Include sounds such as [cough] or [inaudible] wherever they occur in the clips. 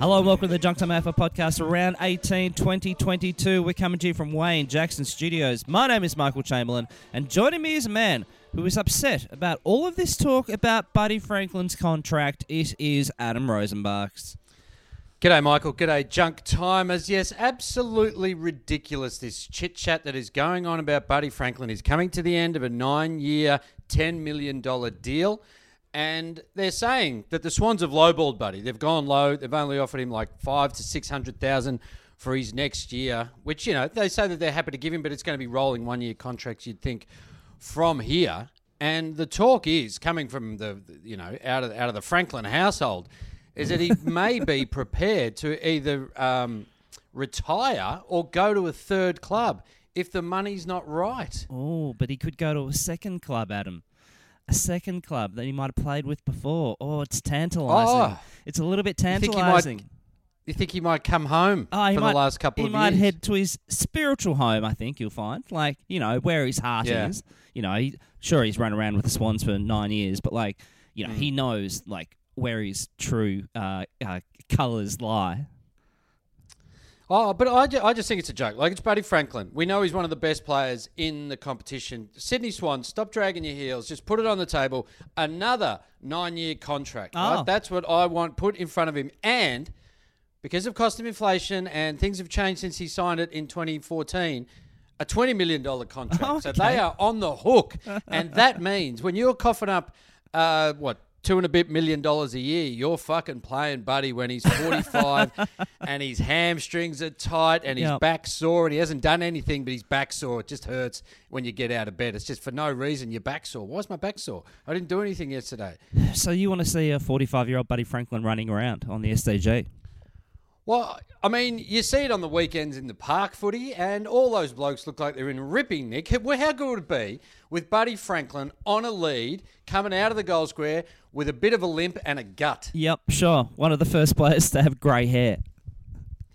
Hello and welcome to the Junk Time AFL podcast, round 18, 2022. We're coming to you from Wayne Jackson Studios. My name is Michael Chamberlain, and joining me is a man who is upset about all of this talk about Buddy Franklin's contract. It is Adam Rozenbachs. G'day, Michael. G'day, junk timers. Yes, absolutely ridiculous. This chit chat that is going on about Buddy Franklin is coming to the end of a nine year, $10 million deal. And they're saying that the Swans have lowballed Buddy. They've gone low. They've only offered him like five to 600,000 for his next year, which, you know, they say that they're happy to give him, but it's going to be rolling one year contracts, you'd think, from here. And the talk is coming from the, you know, out of, out of the Franklin household is that he [laughs] may be prepared to either um, retire or go to a third club if the money's not right. Oh, but he could go to a second club, Adam. A second club that he might have played with before. Oh, it's tantalising. Oh. it's a little bit think he might tantalising. You think he might come home Oh, for might, the last couple of years? he might head to his spiritual home. I think you'll find, like you know, where his heart Yeah. is. You know, he, sure he's run around with the Swans for nine years, but like you Mm. know, he knows like where his true uh, uh, colours lie. Oh, but I, ju- I just think it's a joke. Like, it's Buddy Franklin. We know he's one of the best players in the competition. Sydney Swans, stop dragging your heels. Just put it on the table. Another nine year contract. Oh. Right? That's what I want put in front of him. And because of cost of inflation and things have changed since he signed it in 2014, a $20 million contract. [laughs] So Okay. they are on the hook. and that means when you're coughing up, uh, what, two and a bit million dollars a year, you're fucking playing Buddy when he's 45 [laughs] and his hamstrings are tight and his Yep. back sore and he hasn't done anything, but his back sore. It just hurts when you get out of bed. It's just for no reason. Your back sore. Why's my back sore? I didn't do anything yesterday. [sighs] So you want to see a forty-five-year-old Buddy Franklin running around on the SCG? Well, I mean, you see it on the weekends in the park footy, and all those blokes look like they're in ripping nick. Well, How good would it be with Buddy Franklin on a lead, coming out of the goal square with a bit of a limp and a gut? Yep, sure. One of the first players to have grey hair.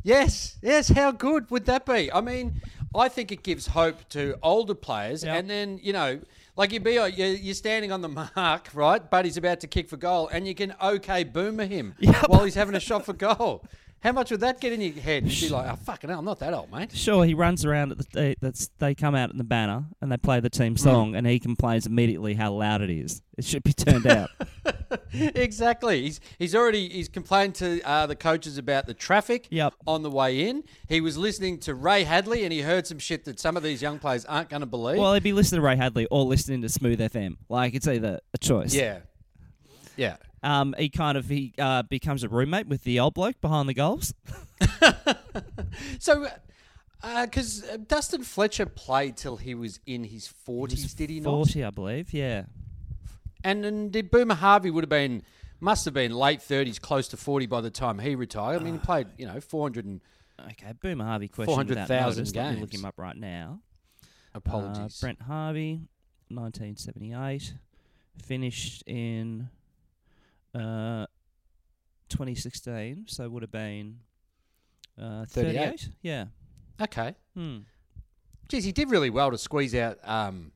Yes, yes. How good would that be? I mean, I think it gives hope to older players, Yep. and then you know, like you'd be, uh, you're you're standing on the mark, right? Buddy's about to kick for goal, and you can okay boomer him Yep. while he's having a shot for goal. How much would that get in your head? You'd be like, oh fucking hell, I'm not that old, mate. Sure, he runs around at the they, that's they come out in the banner and they play the team song, and he complains immediately how loud it is. It should be turned out. [laughs] exactly. He's he's already he's complained to uh, the coaches about the traffic Yep. on the way in. He was listening to Ray Hadley, and he heard some shit that some of these young players aren't going to believe. well, he'd be listening to Ray Hadley or listening to Smooth FM. Like it's either a choice. yeah, yeah. Um, he kind of he uh, becomes a roommate with the old bloke behind the goals. [laughs] So, because uh, Dustin Fletcher played till he was in his forties, did he not? Forty, I believe. Yeah. And, and did Boomer Harvey would have been must have been late thirties, close to forty by the time he retired. I mean, he played you know four hundred and Okay, Boomer Harvey question 400,000 without notice. Let me look him up right now. Uh, apologies. Brent Harvey, 1978, finished in uh, 2016, so would have been uh, 38. 38. Yeah. okay, Hmm. geez, he did really well to squeeze out um,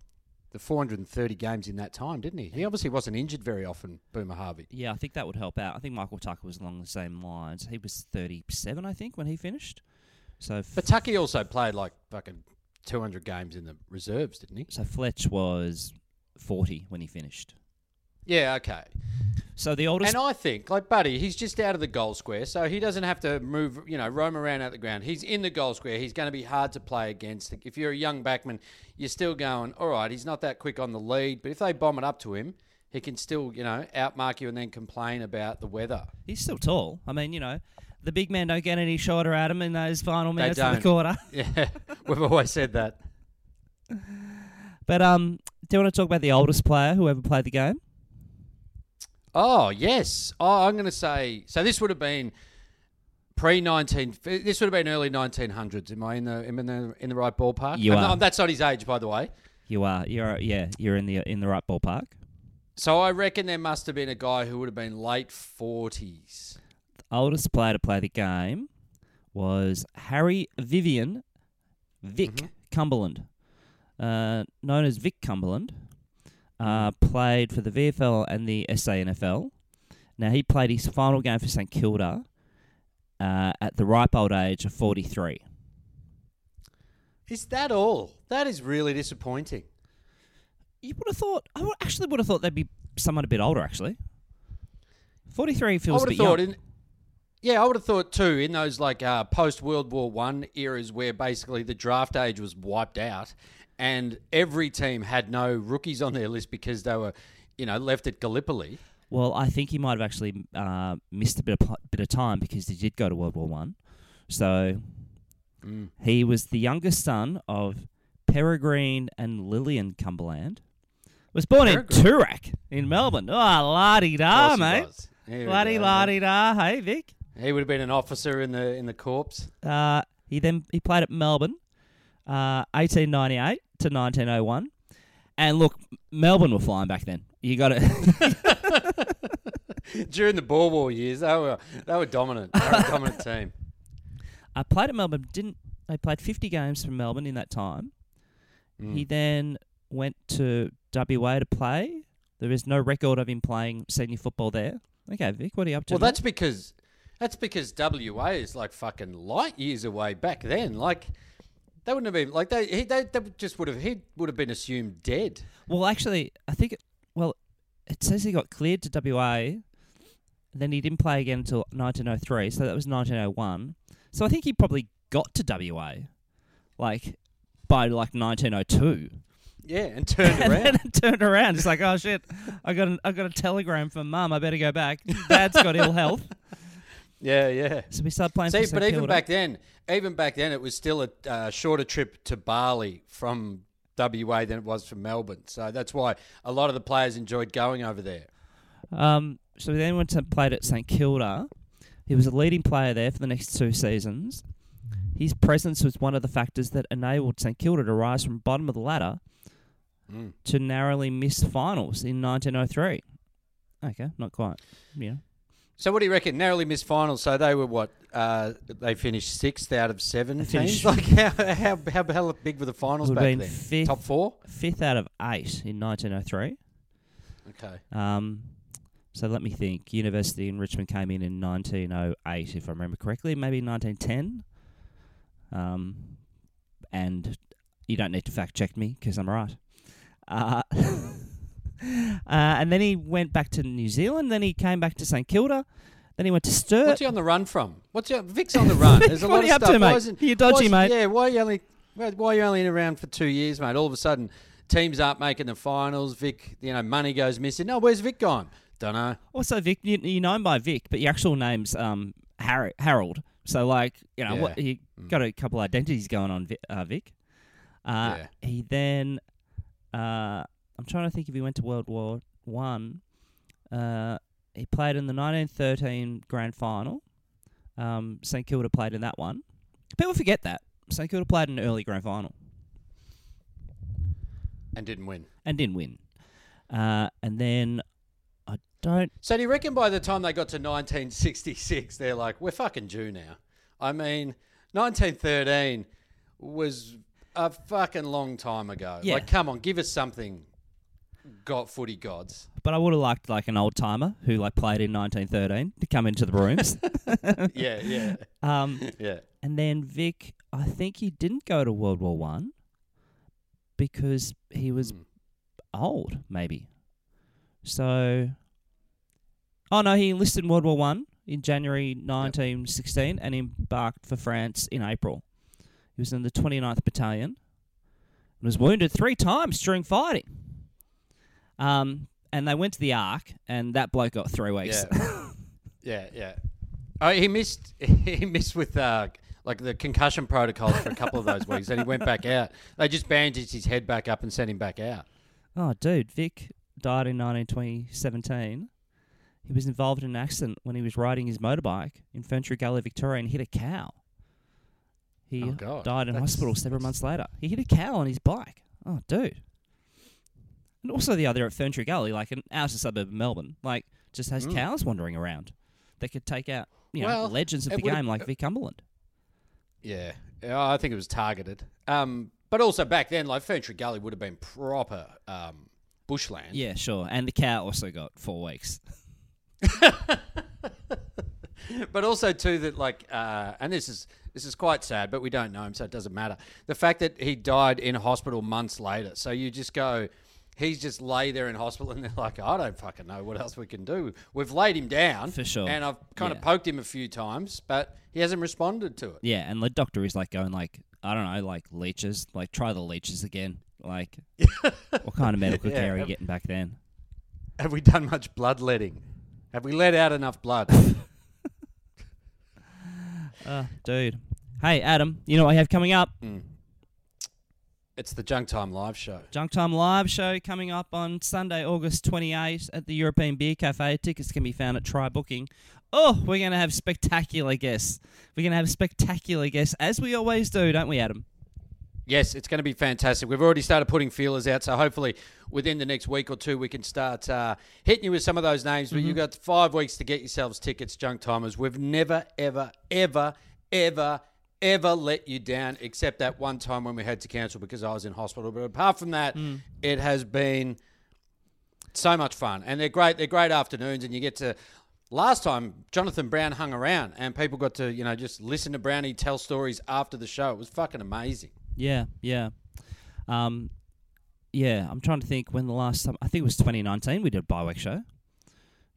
the four hundred and thirty games in that time, didn't he? He obviously wasn't injured very often, Boomer Harvey. Yeah, I think that would help out. I think Michael Tucker was along the same lines. He was 37, I think, when he finished. So, But Tucky also played like fucking two hundred games in the reserves, didn't he? so Fletch was 40 when he finished. Yeah, okay. So the oldest. And I think, like Buddy, he's just out of the goal square, so he doesn't have to move, you know, roam around out the ground. He's in the goal square. He's going to be hard to play against. If you're a young backman, you're still going, all right, he's not that quick on the lead, but if they bomb it up to him, he can still, you know, outmark you and then complain about the weather. He's still tall. I mean, you know, the big men don't get any shorter at him in those final minutes of the quarter. [laughs] Yeah, we've always said that. But um, do you want to talk about the oldest player who ever played the game? Oh yes. Oh, I'm going to say. So this would have been pre nineteen. This would have been early 1900s. Am I in the am I in the in the right ballpark? You I'm are. not- that's not his age, by the way. You are. You're. Yeah. You're in the in the right ballpark. So I reckon there must have been a guy who would have been late 40s. The oldest player to play the game was Harry Vivian Vic Mm-hmm. Cumberland, uh, known as Vic Cumberland. Uh, played for the VFL and the SANFL. Now he played his final game for St Kilda uh, at the ripe old age of 43. Is that all? That is really disappointing. You would have thought. I would, actually would have thought they'd be someone a bit older. Actually, 43 I feels a would bit have thought young. in. Yeah, I would have thought too in those like uh, post World War One eras where basically the draft age was wiped out, and every team had no rookies on their list because they were, you know, left at Gallipoli. Well, I think he might have actually uh, missed a bit of bit of time because he did go to World War One. So Mm. he was the youngest son of Peregrine and Lillian Cumberland. Was born in Peregrine? Toorak in Melbourne. Oh, la di da, Of course he mate. was. Here we La di la di da. Hey, Vic. He would have been an officer in the in the corps. Uh, he then he played at Melbourne, uh, 1898 to 1901. And look, Melbourne were flying back then. You got it. [laughs] [laughs] During the Boer War years, they were they were dominant. They were a dominant team. I played at Melbourne. Didn't they played 50 games for Melbourne in that time? He Mm. then went to WA to play. There is no record of him playing senior football there. Okay, Vic, what are you up to? Well, mate? that's because that's because WA is like fucking light years away back then. Like they wouldn't have been like they he, they, they just would have he would have been assumed dead. well, actually, I think. It, well, it says he got cleared to WA. Then he didn't play again until 1903, so that was 1901. So I think he probably got to WA, like by like 1902. Yeah, and turned [laughs] and around. it turned around. It's like, oh shit, I got an, I got a telegram from mum. I better go back. Dad's got ill health, yeah, yeah. so we started playing. See, for St but even Kilda. back then, even back then, it was still a uh, shorter trip to Bali from WA than it was from Melbourne. So that's why a lot of the players enjoyed going over there. Um, so we then went to played at St Kilda. He was a leading player there for the next two seasons. His presence was one of the factors that enabled St Kilda to rise from bottom of the ladder Mm. to narrowly miss finals in 1903. Okay, not quite. Yeah. So what do you reckon? Narrowly missed finals. So they were what? Uh, they finished sixth out of seven teams. Like how how how, how big were the finals back then? fifth. Top four. Fifth out of eight in 1903. Okay. Um, so let me think. University in Richmond came in in 1908, if I remember correctly, maybe 1910. Um, and you don't need to fact check me because I'm right. Uh, [laughs] [laughs] uh, and then he went back to New Zealand. Then he came back to St Kilda. Then he went to Sturt. What's he on the run from? What's your, Vic's on the run? [laughs] There's a What lot are of you up stuff. to, Why isn't- You dodgy, why mate. Yeah. Why are you only why are you only around for two years, mate? All of a sudden, teams aren't making the finals. Vic, you know, money goes missing. No, where's Vic gone? Don't know. Also, Vic, you, you're known by Vic, but your actual name's um, Har- Harold. So, like, you know, what Yeah. you got a couple identities going on, Vic. Uh, Vic. Uh, Yeah. He then, uh, I'm trying to think if he went to World War One. Uh, he played in the 1913 Grand Final. Um, St Kilda played in that one. People forget that St Kilda played in an early Grand Final And didn't win. and didn't win. Uh, and then I don't So do you reckon by the time they got to 1966, they're like, we're fucking due now? I mean, 1913 was a fucking long time ago. Yeah. Like, come on, give us something, got footy gods. But I would have liked like an old timer who like played in 1913 to come into the rooms. [laughs] yeah, yeah, [laughs] um, yeah. and then Vic, I think he didn't go to World War One because he was Hmm. old, maybe. So, oh no, he enlisted in World War One in January 1916 and embarked for France in April. He was in the 29th Battalion and was wounded three times during fighting. Um, and they went to the Ark, and that bloke got three weeks. Yeah. [laughs] yeah, yeah. Oh, he missed. [laughs] He missed with uh, like the concussion protocols for a couple of those [laughs] weeks, and he went back out. They just bandaged his head back up and sent him back out. oh, dude, Vic died in 1917. He was involved in an accident when he was riding his motorbike in Ferntree Gully, Victoria, and hit a cow. He Oh, God. died in That's- hospital several months later. He hit a cow on his bike. Oh, dude. And also the other at Ferntree Gully, like an outer suburb of Melbourne, like just has Mm. cows wandering around that could take out, you know, Well, legends of the game like Vic Cumberland. Yeah, yeah I think it was targeted. Um, but also back then, like Ferntree Gully would have been proper um, bushland. Yeah, sure. And the cow also got four weeks. [laughs] but also too that like, uh, and this is this is quite sad, but we don't know him, so it doesn't matter. The fact that he died in hospital months later, so you just go. He's just lay there in hospital, and they're like, "I don't fucking know what else we can do. We've laid him down For sure. and I've kind Yeah. of poked him a few times, but he hasn't responded to it." Yeah, and the doctor is like going like, I don't know, like leeches, like try the leeches again. Like, [laughs] what kind of medical Yeah. care are you getting back then? Have we done much bloodletting? Have we let out enough blood? [laughs] Uh, dude. Hey, Adam, you know what I have coming up? It's the Junk Time Live Show. Junk Time Live show coming up on Sunday, August 28th at the European Beer Cafe. Tickets can be found at Try Booking. Oh, we're going to have spectacular guests. We're going to have spectacular guests, as we always do, don't we, Adam? Yes, it's going to be fantastic. We've already started putting feelers out, so hopefully within the next week or two we can start uh, hitting you with some of those names. But you've got five weeks to get yourselves tickets, Junk Timers. We've never, ever, ever, ever, ever let you down, except that one time when we had to cancel because I was in hospital. But apart from that, it has been so much fun, and they're great. They're great afternoons, and you get to. Last time, Jonathan Brown hung around, and people got to you know just listen to Brownie tell stories after the show. It was fucking amazing. Yeah, yeah. Um, yeah, I'm trying to think when the last time, I think it was 2019 we did a bi-week show.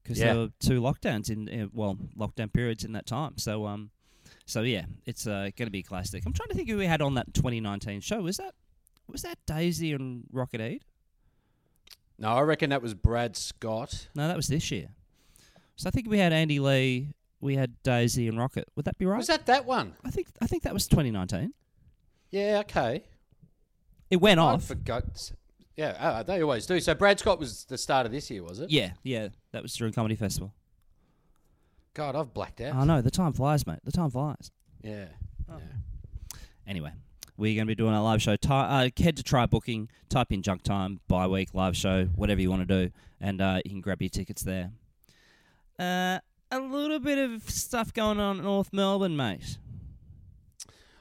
Because Yeah. there were two lockdowns in, uh, well, lockdown periods in that time. So, um, so yeah, it's uh, going to be classic. I'm trying to think who we had on that 2019 show. Was that was that Daisy and Rocket Eade? No, I reckon that was Brad Scott. No, that was this year. So I think we had Andy Lee, we had Daisy and Rocket. Would that be right? Was that that one? I think I think that was 2019. Yeah, okay. It went I off. forgot. Yeah, uh, they always do. So Brad Scott was the start of this year, was it? Yeah, yeah, that was during Comedy Festival. God, I've blacked out. I know the time flies, mate. The time flies. Yeah. Anyway, we're going to be doing a live show. Ty- uh, head to try booking, type in junk time, bi week, live show, whatever you want to do, and uh, you can grab your tickets there. Uh, a little bit of stuff going on in North Melbourne, mate.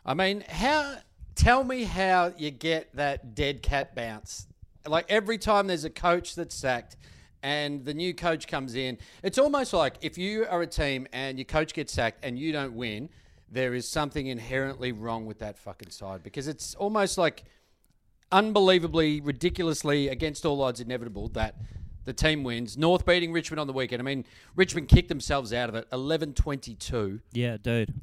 I mean, how? Tell me how you get that dead cat bounce. Like every time there's a coach that's sacked, and the new coach comes in, it's almost like if you are a team and your coach gets sacked and you don't win, there is something inherently wrong with that fucking side because it's almost like unbelievably, ridiculously against all odds inevitable that the team wins. North beating Richmond on the weekend. I mean, Richmond kicked themselves out of it 11 22 Yeah, dude.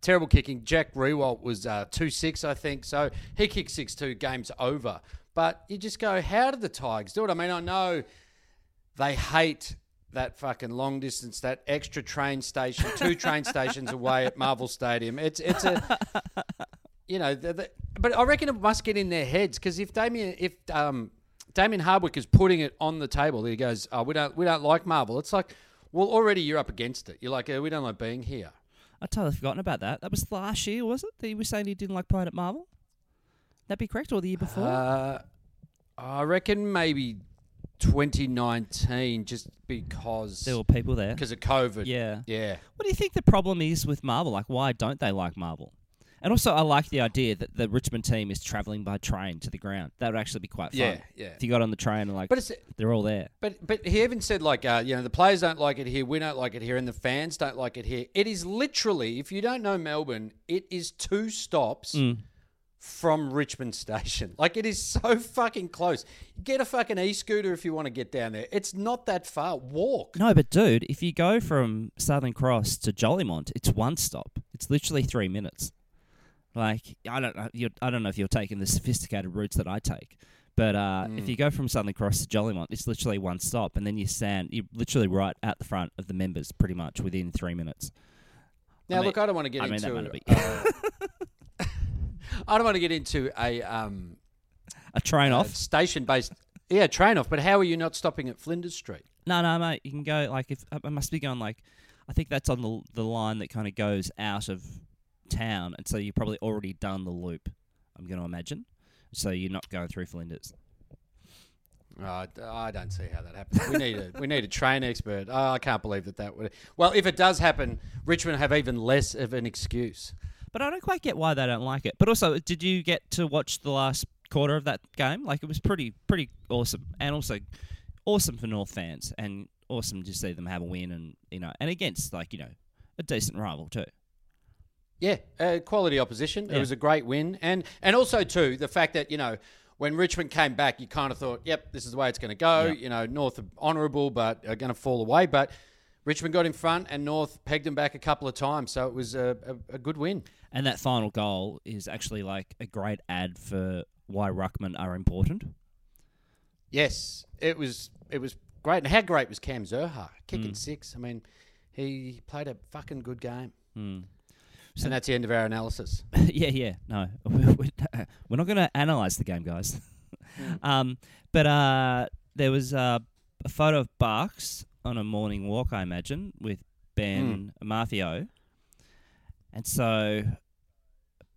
terrible kicking. Jack Riewoldt was uh, 2 6, I think. So he kicked 6 2, game's over. But you just go, how did the Tigers do it? I mean, I know they hate that fucking long distance, that extra train station, two [laughs] train stations away at Marvel Stadium. It's it's a, [laughs] you know, the, the, but I reckon it must get in their heads because if Damien, if um, Damien Hardwick is putting it on the table, he goes, oh, we don't we don't like Marvel. It's like, well, already you're up against it. You're like, oh, we don't like being here. I'd totally forgotten about that. That was last year, was it? That he was saying he didn't like playing at Marvel? That be correct, or the year before? Uh, I reckon maybe 2019, just because there were people there. because of COVID. Yeah. yeah. What do you think the problem is with Marvel? Like, why don't they like Marvel? And also, I like the idea that the Richmond team is travelling by train to the ground. That would actually be quite fun. Yeah, yeah. If you got on the train and like But they're all there. but but he even said like uh, you know the players don't like it here, we don't like it here, and the fans don't like it here. It is literally, if you don't know Melbourne, it is two stops. From Richmond Station. [laughs] Like, it is so fucking close. Get a fucking e scooter if you want to get down there. It's not that far. Walk. No, but dude, if you go from Southern Cross to Jolimont, it's one stop. It's literally three minutes. Like I don't know, you're, I don't know if you're taking the sophisticated routes that I take, But uh, Mm. if you go from Southern Cross to Jolimont, it's literally one stop, and then you stand. You're literally right at the front of the members, pretty much within three minutes. Now, mean- look, I don't want to get I mean that into. might [laughs] uh, [laughs] I don't want to get into a um, A train uh, off? station-based. Yeah, train off. But how are you not stopping at Flinders Street? No, no, mate. You can go like if I must be going like, I think that's on the the line that kind of goes out of town, and so you've probably already done the loop. I'm going to imagine. So you're not going through Flinders. I- I don't see how that happens. We need a we need a train expert. Oh, I can't believe that that would. Well, if it does happen, Richmond have even less of an excuse. But I don't quite get why they don't like it. But also, did you get to watch the last quarter of that game? Like it was pretty pretty awesome, and also awesome for North fans, and awesome to see them have a win, and you know, and against like you know a decent rival too. Yeah, uh, quality opposition. It was a great win, and and also too the fact that you know when Richmond came back, you kind of thought, yep, this is the way it's going to go. Yeah. You know, North are honourable, but are going to fall away. But Richmond got in front, and North pegged them back a couple of times, so it was a, a, a good win. And that final goal is actually like a great ad for why ruckman are important. Yes, it was it was great. And how great was Cam Zurhaar kicking Mm. six? I mean, he played a fucking good game. So and that's the end of our analysis. [laughs] yeah, yeah. No, [laughs] [laughs] we're not going to analyze the game, guys. um, but uh, there was uh, a photo of Barks on a morning walk, I imagine, with Ben Amarfio. And so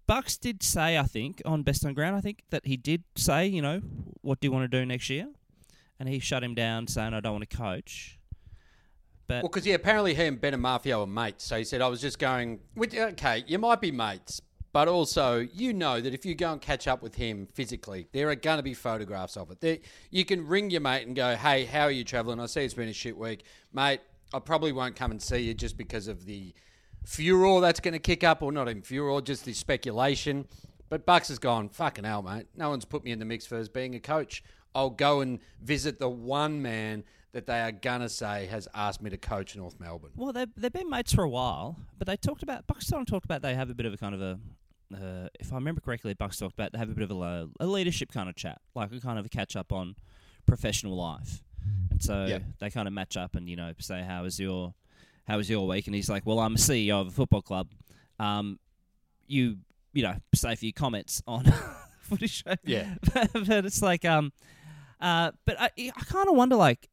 Bucks did say, I think, on Best on Ground, I think, that he did say, you know, what do you want to do next year? And he shut him down saying, I don't want to coach. But Well, because yeah, apparently he and Ben Amarfio are mates. So he said, I was just going, okay, you might be mates, but also you know that if you go and catch up with him physically, there are going to be photographs of it. There, you can ring your mate and go, hey, how are you travelling? I see it's been a shit week. Mate, I probably won't come and see you just because of the furor that's going to kick up, or not even furor, just the speculation. But Bucks has gone, fucking hell, mate. No one's put me in the mix for as being a coach. I'll go and visit the one man that they are gonna say has asked me to coach North Melbourne. Well, they've, they've been mates for a while, but they talked about Buxton talked about they have a bit of a kind of a, uh, if I remember correctly, Bucks talked about they have a bit of a, a leadership kind of chat, like a kind of a catch up on professional life, and so Yep. they kind of match up and you know say how was your how was your week, and he's like, well, I'm a CEO of a football club, um, you you know say a few comments on [laughs] footy show, Yeah. [laughs] but it's like um, uh, but I I kind of wonder like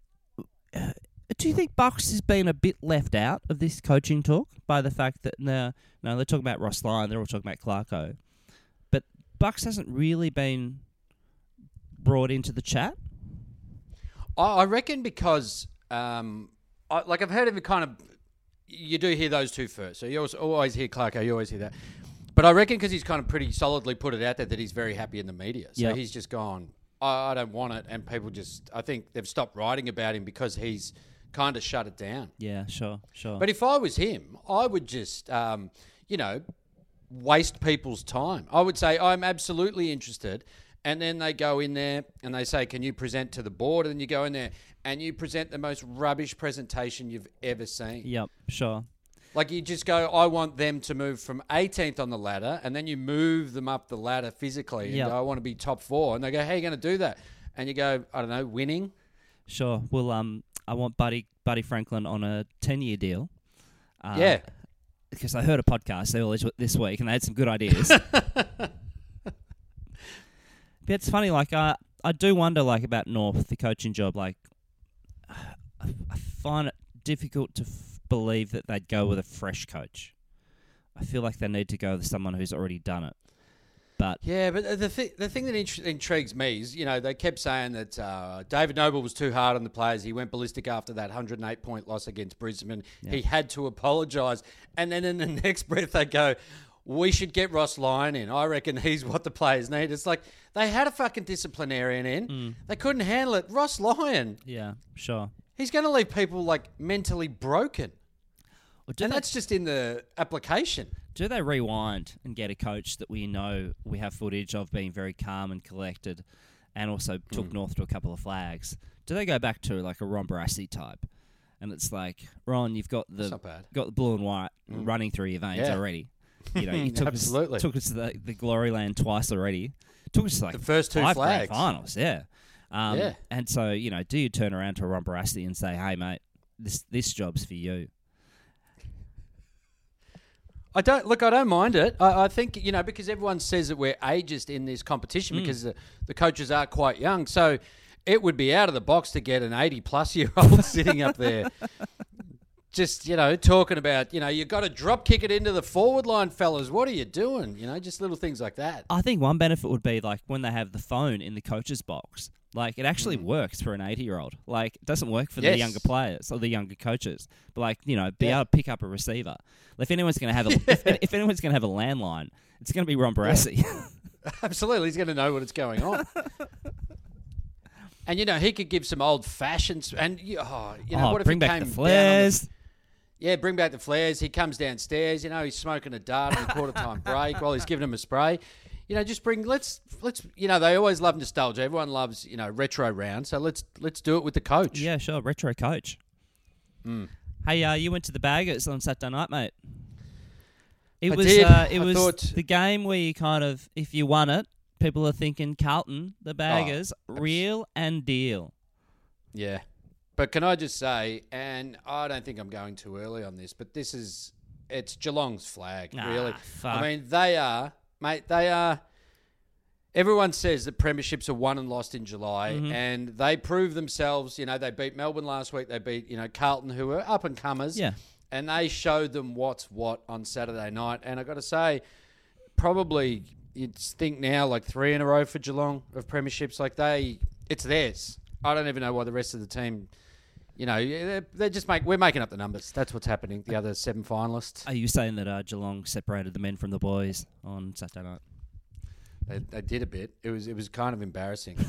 uh, do you think Bucks has been a bit left out of this coaching talk by the fact that no, no, they're talking about Ross Lyon, they're all talking about Clarko, but Bucks hasn't really been brought into the chat. I, I reckon because, um, I, like I've heard of it kind of, you do hear those two first. So you always, always hear Clarko, you always hear that. But I reckon because he's kind of pretty solidly put it out there that he's very happy in the media. So Yep. he's just gone, I, I don't want it. And people just, I think they've stopped writing about him because he's kind of shut it down. Yeah, sure, sure. But if I was him, I would just, um, you know, waste people's time. I would say, I'm absolutely interested. And then they go in there and they say, Can you present to the board? And then you go in there and you present the most rubbish presentation you've ever seen. yep, sure. Like you just go, I want them to move from 18th on the ladder, and then you move them up the ladder physically. And Yep. go, I want to be top four. And they go, How are you going to do that? And you go, I don't know, winning. Sure. Well, um, I want Buddy Buddy Franklin on a ten year deal. Uh, Yeah. Because I heard a podcast this week and they had some good ideas. [laughs] but it's funny, like I I do wonder, like about North, the coaching job. Like, I, I find it difficult to f- believe that they'd go with a fresh coach. I feel like they need to go with someone who's already done it. But Yeah, but the th- the thing that int- intrigues me is, you know, they kept saying that uh, David Noble was too hard on the players. He went ballistic after that 108 point loss against Brisbane. He had to apologise. And then in the [laughs] next breath, they go, we should get Ross Lyon in. I reckon he's what the players need. It's like they had a fucking disciplinarian in. They couldn't handle it. Ross Lyon, yeah, sure. he's going to leave people like mentally broken. Or do And they- that's just in the application. Do they rewind and get a coach that we know we have footage of being very calm and collected and also took Hmm. North to a couple of flags? Do they go back to like a Ron Barassi type? And it's like, Ron, you've got the That's not bad. got the blue and white running through your veins Yeah. already. You know, he [laughs] took Absolutely. us took us to the, the glory land twice already. Took us to like The first two five flags. finals, yeah. Um, Yeah. And so you know, do you turn around to Ron Barassi and say, "Hey, mate, this this job's for you"? I don't look. I don't mind it. I, I think you know because everyone says that we're ageist in this competition because the, the coaches are quite young. So it would be out of the box to get an eighty-plus year old [laughs] sitting up there, just you know talking about you know you got to drop kick it into the forward line, fellas. What are you doing? You know, just little things like that. I think one benefit would be like when they have the phone in the coach's box. Like it actually works for an eighty-year-old. Like it doesn't work for the Mm. Younger players or the younger coaches. But like you know, be Yeah. able to pick up a receiver. If anyone's going to have a if, [laughs] if anyone's going to have a landline, it's going to be Ron Barassi. Absolutely, he's going to know what's going on. [laughs] And you know he could give some old fashions, and you, oh, you know oh, what if bring he back came the flares. Yeah, bring back the flares. He comes downstairs. You know, he's smoking a dart in the quarter time [laughs] break while he's giving him a spray. You know, just bring. Let's let's. You know, they always love nostalgia. Everyone loves you know retro round. So let's let's do it with the coach. Yeah, sure. Retro coach. Mm. Hey, uh, you went to the Baggers on Saturday night, mate. It I was did. Uh, it I was thought- the game where you kind of, if you won it, people are thinking Carlton, Oh, the Baggers, real and deal. Yeah. But can I just say, and I don't think I'm going too early on this, but this is it's Geelong's flag, Ah, really. fuck. I mean, they are, mate. They are. Everyone says that premierships are won and lost in July, Mm-hmm. and they prove themselves. You know, they beat Melbourne last week. They beat you know Carlton, who are up and comers. Yeah. and they showed them what's what on Saturday night. And I got to say, probably you'd think now like three in a row for Geelong of premierships. Like they, it's theirs. I don't even know why the rest of the team. You know, they're, they're just make we're making up the numbers. That's what's happening. The other seven finalists, Are you saying that uh, Geelong separated the men from the boys on Saturday night? they, they did a bit. It was it was kind of embarrassing. [laughs]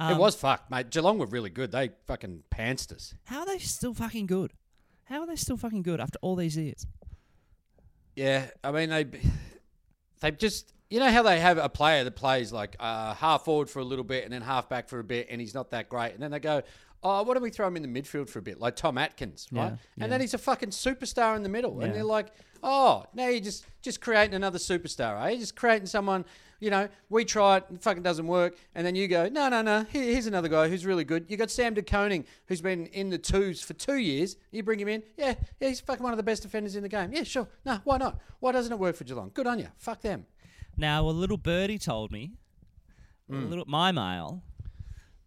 Um, it was fucked, mate. Geelong were really good. They fucking pantsed us. How are they still fucking good? How are they still fucking good after all these years? Yeah, I mean they they just you know how they have a player that plays like uh, half forward for a little bit and then half back for a bit and he's not that great and then they go oh why don't we throw him in the midfield for a bit like Tom Atkins right? Yeah, and yeah. then he's a fucking superstar in the middle. And they're like oh now you're just just creating another superstar eh? You're just creating someone you know we try it and fucking doesn't work. And then you go no no no here, here's another guy who's really good. You got Sam De Koning who's been in the twos for two years. You bring him in. Yeah yeah he's fucking one of the best defenders in the game. Yeah sure. No why not? Why doesn't it work for Geelong? Good on you. Fuck them. Now, a little birdie told me, a Mm. little, my mail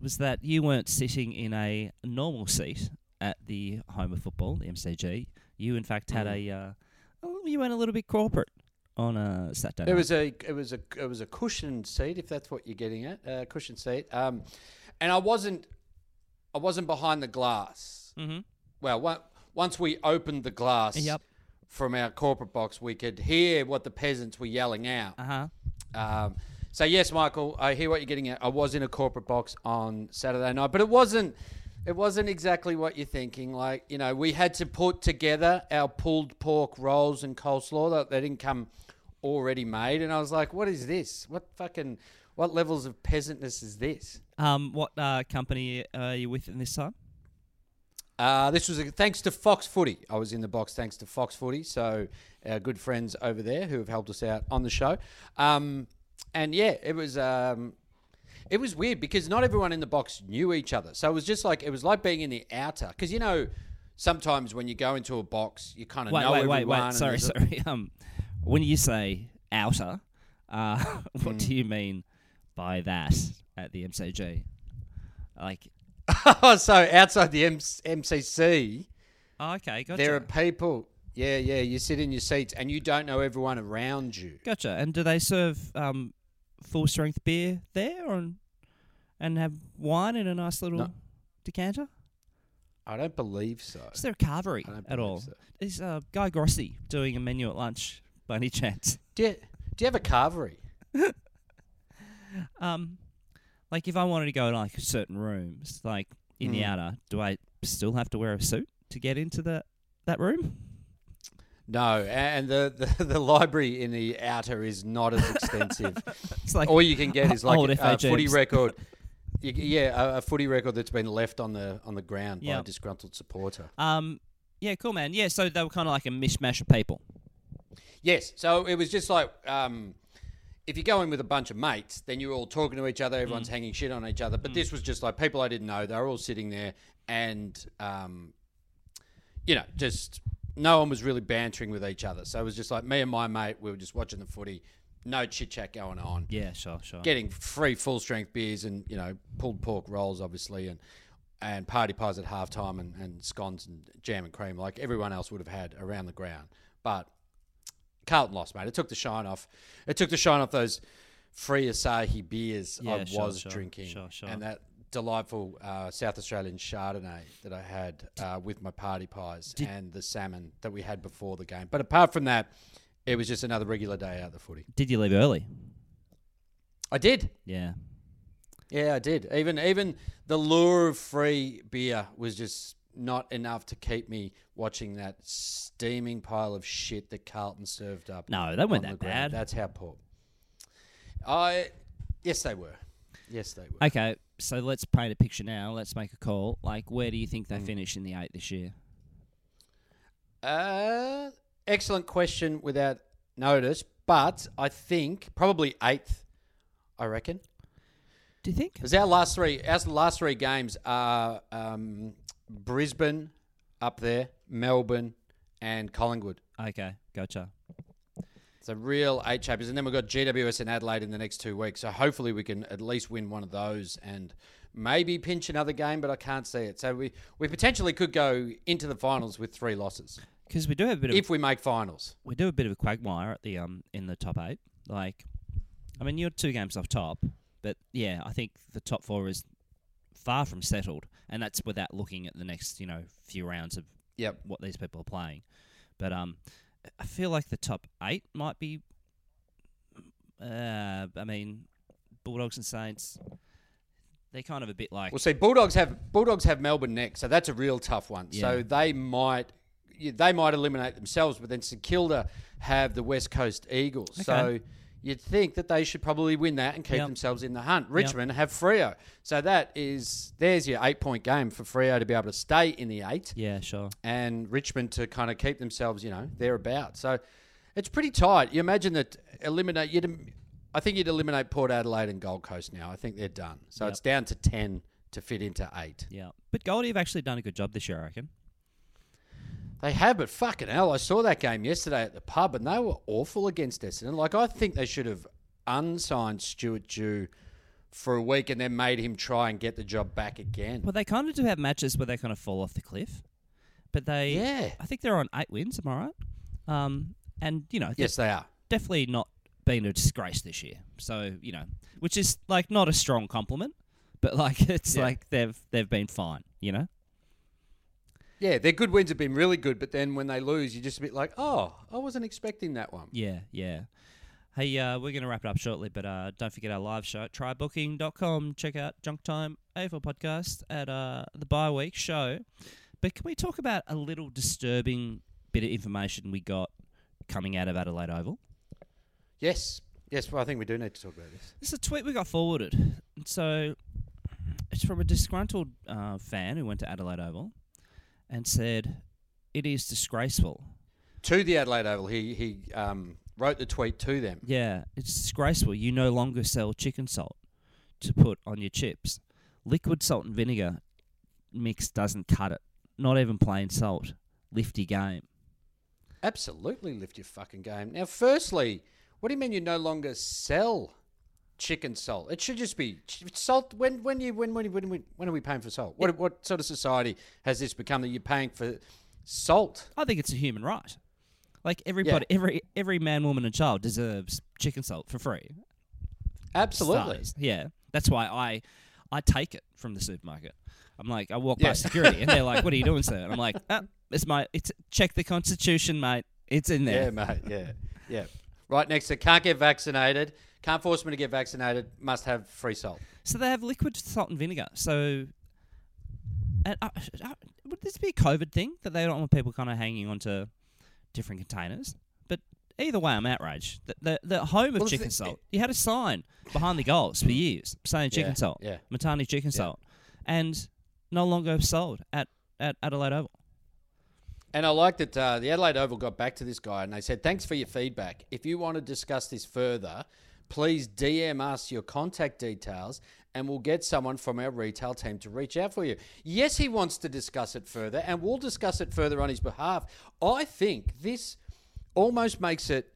was that you weren't sitting in a normal seat at the home of football, the MCG. You, in fact, had Mm. a, uh, oh, you went a little bit corporate on a Saturday It was a it was a it was a cushioned seat, if that's what you're getting at, a cushioned seat. Um, and I wasn't I wasn't behind the glass. Mm-hmm. Well, on- once we opened the glass Yep. from our corporate box, we could hear what the peasants were yelling out. Uh-huh. Um, so yes, Michael, I hear what you're getting at. I was in a corporate box on Saturday night, but it wasn't. It wasn't exactly what you're thinking. Like you know, we had to put together our pulled pork rolls and coleslaw. That they didn't come already made, and I was like, "What is this? What fucking what levels of peasantness is this?" Um, what uh, company are you with in this time? Uh, this was a, thanks to Fox Footy. I was in the box thanks to Fox Footy. So our good friends over there who have helped us out on the show. Um, and yeah, it was um, it was weird because not everyone in the box knew each other. So it was just like it was like being in the outer because you know sometimes when you go into a box you kind of Wait, know wait, everyone. wait, wait. Sorry, sorry. [laughs] Um, when you say outer, uh, [laughs] what Hmm. do you mean by that at the MCG? Like, [laughs] oh, so outside the M- MCC, oh, okay, gotcha. there are people. Yeah, yeah. You sit in your seats and you don't know everyone around you. Gotcha. And do they serve um, full strength beer there, or and have wine in a nice little No. decanter? I don't believe so. Is there a carvery at all? so. Is uh, Guy Grossi doing a menu at lunch by any chance? [laughs] Do you, do you have a carvery? [laughs] Um, like if I wanted to go to like certain rooms, like in the Mm. outer, do I still have to wear a suit to get into the that room? No, and the, the, [laughs] the library in the outer is not as extensive. [laughs] It's like All you can get is like a, a footy record. [laughs] Yeah, a, a footy record that's been left on the on the ground by a disgruntled supporter. um, yeah, cool man. Yeah, so they were kind of like a mishmash of people. Yes. So it was just like um, if you go in with a bunch of mates, then you're all talking to each other. Everyone's hanging shit on each other. But this was just like people I didn't know. They were all sitting there, and um, you know, just no one was really bantering with each other. So it was just like me and my mate. We were just watching the footy. No chit chat going on. Yeah, sure, sure. Getting free full strength beers and you know pulled pork rolls, obviously, and and party pies at halftime and, and scones and jam and cream like everyone else would have had around the ground. But Carlton lost, mate. It took the shine off. It took the shine off those free Asahi beers Yeah, I sure, was sure, drinking, sure, sure. and that delightful uh, South Australian Chardonnay that I had uh, with my party pies and the salmon that we had before the game. But apart from that, it was just another regular day out the footy. Did you leave early? I did. Yeah. Yeah, I did. Even even the lure of free beer was just not enough to keep me watching that steaming pile of shit that Carlton served up. No, they weren't that ground. bad. That's how poor. I yes, they were. Yes, they were. Okay, so let's paint a picture now. Let's make a call. Like, where do you think they finish in the eight this year? Uh, excellent question without notice, but I think probably eighth. I reckon. Do you think? Because our last three, our last three games are um, Brisbane up there, Melbourne, and Collingwood. Okay, gotcha. A real eight chapters, and then we've got GWS in Adelaide in the next two weeks. So hopefully we can at least win one of those and maybe pinch another game, but I can't see it. So we we potentially could go into the finals with three losses Because we do have a bit of if we make finals. we do a bit of a quagmire at the um in the top eight. Like, I mean, you're two games off top, but yeah, I think the top four is far from settled, and that's without looking at the next you know few rounds of Yep. what these people are playing. But um, I feel like the top eight might be. Uh, I mean, Bulldogs and Saints. They're kind of a bit like Well, see, Bulldogs have Bulldogs have Melbourne next, so that's a real tough one. So they might they might eliminate themselves, but then St Kilda have the West Coast Eagles. So Okay. You'd think that they should probably win that and keep Yep. themselves in the hunt. Richmond have Freo, so that is there's your eight point game for Freo to be able to stay in the eight, yeah, sure. and Richmond to kind of keep themselves, you know, thereabouts. So it's pretty tight. You imagine that eliminate you'd. I think you'd eliminate Port Adelaide and Gold Coast now. I think they're done. So Yep. it's down to ten to fit into eight. Yeah, but Goldie have actually done a good job this year, I reckon. They have, but fucking hell, I saw that game yesterday at the pub, and they were awful against Essendon. Like I think they should have unsigned Stuart Dew for a week and then made him try and get the job back again. Well, they kind of do have matches where they kind of fall off the cliff, but they, Yeah. I think they're on eight wins. Am I right? Um, and you know, Yes, they are. definitely not been a disgrace this year. So you know, which is like not a strong compliment, but like [laughs] it's Yeah. like they've they've been fine. You know. Yeah, their good wins have been really good, but then when they lose, you're just a bit like, oh, I wasn't expecting that one. Yeah, yeah. Hey, uh, we're going to wrap it up shortly, but uh, don't forget our live show at trybooking.com. Check out Junk Time AFL podcast at uh, the bye week show. But can we talk about a little disturbing bit of information we got coming out of Adelaide Oval? Yes, yes, well, I think we do need to talk about this. This is a tweet we got forwarded. So it's from a disgruntled uh, fan who went to Adelaide Oval and said, It is disgraceful To the Adelaide Oval, he he um, wrote the tweet to them. Yeah, it's disgraceful. You no longer sell chicken salt to put on your chips. Liquid salt and vinegar mix doesn't cut it. Not even plain salt. Lift your game. Absolutely lift your fucking game. Now, firstly, what do you mean you no longer sell chicken salt? It should just be salt. When when you when when when, when, are we paying for salt? What what sort of society has this become that you're paying for salt? I think it's a human right. Like everybody, every every man, woman, and child deserves chicken salt for free. Absolutely. Yeah, that's why I I take it from the supermarket. I'm like, I walk Yeah. past security, and they're like, "What are you doing, [laughs] sir?" And I'm like, ah, "It's my it's check the constitution, mate. It's in there." Yeah, mate. Yeah, yeah. Right next to can't get vaccinated. Can't force me to get vaccinated. Must have free salt. So they have liquid salt and vinegar. So, and, uh, uh, would this be a COVID thing that they don't want people kind of hanging onto different containers? But either way, I'm outraged. The, the, the home of Well, chicken the- salt, you had a sign behind the goals for years saying chicken Yeah, salt, yeah. Mitani chicken salt, and no longer sold at, at Adelaide Oval. And I like that uh, the Adelaide Oval got back to this guy and they said, Thanks for your feedback. If you want to discuss this further, please DM us your contact details and we'll get someone from our retail team to reach out for you. Yes, he wants to discuss it further and we'll discuss it further on his behalf. I think this almost makes it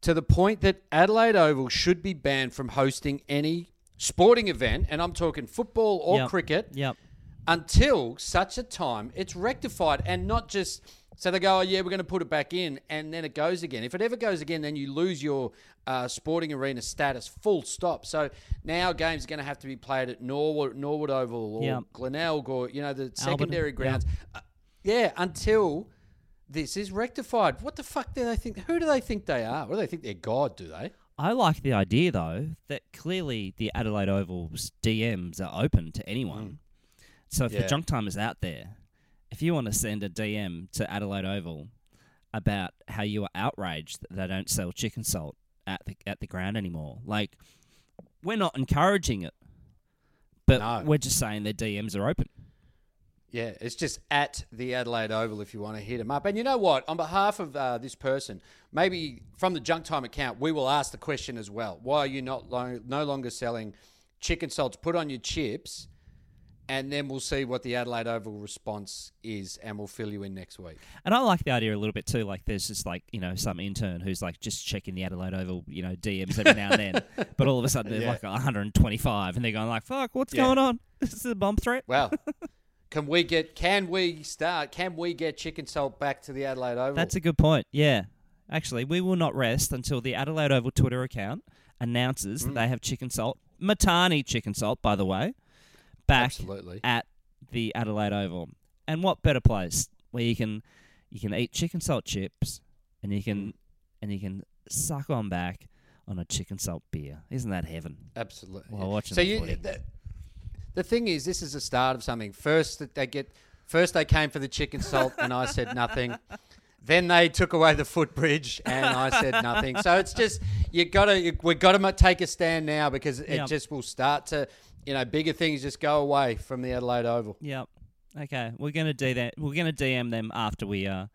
to the point that Adelaide Oval should be banned from hosting any sporting event, and I'm talking football or Yep. cricket Yep. until such a time it's rectified and not just so they go, oh yeah, we're going to put it back in, and then it goes again. If it ever goes again, then you lose your uh, sporting arena status. Full stop. So now games are going to have to be played at Norwood, Norwood Oval or Yeah. Glenelg or you know the secondary yeah. grounds. Uh, yeah, until this is rectified. What the fuck do they think? Who do they think they are? What do they think they're God? Do they? I like the idea though that clearly the Adelaide Oval's DMs are open to anyone. So if the Yeah. junk timers out there, if you want to send a DM to Adelaide Oval about how you are outraged that they don't sell chicken salt at the at the ground anymore, like we're not encouraging it, but No. we're just saying their DMs are open. Yeah, it's just at the Adelaide Oval if you want to hit them up. And you know what? On behalf of uh, this person, maybe from the Junk Time account, we will ask the question as well. Why are you not lo- no longer selling chicken salts put on your chips? And then we'll see what the Adelaide Oval response is, and we'll fill you in next week. And I like the idea a little bit too. Like, there's just like you know some intern who's like just checking the Adelaide Oval, you know, DMs every now and then. [laughs] But all of a sudden they're Yeah. like 125, and they're going like, "Fuck, what's Yeah. going on? [laughs] This is a bomb threat." Well, [laughs] can we get? Can we start? Can we get chicken salt back to the Adelaide Oval? That's a good point. Yeah, actually, we will not rest until the Adelaide Oval Twitter account announces Mm. that they have chicken salt, Mitani chicken salt, by the way, back Absolutely. at the Adelaide Oval. And what better place where you can you can eat chicken salt chips and you Mm. can and you can suck on back on a chicken salt beer. Isn't that heaven? Absolutely. While watching so the you, footy. the, the thing is, this is the start of something. First, that they get. First, they came for the chicken salt, and I said nothing. [laughs] Then they took away the footbridge, and I said nothing. So it's just you got to we got to take a stand now because it Yeah. just will start to, you know, bigger things just go away from the Adelaide Oval. Yep. Okay, we're gonna do that. We're gonna DM them after we uh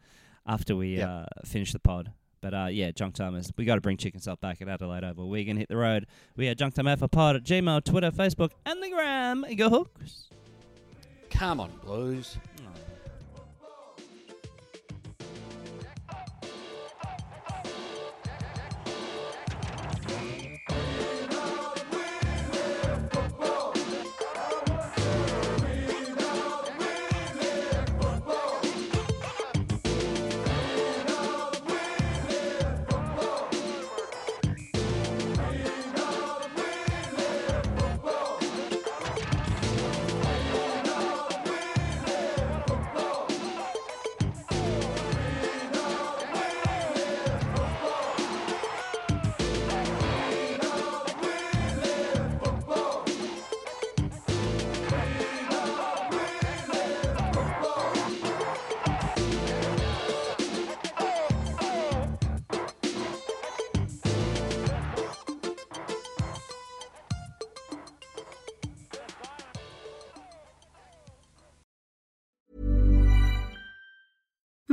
after we Yep. uh finish the pod. But uh yeah, junk timers, we got to bring chicken salt back at Adelaide Oval. We're gonna hit the road. We are junk time AFL pod at Gmail, Twitter, Facebook, and the gram. Go hooks. Come on, Blues.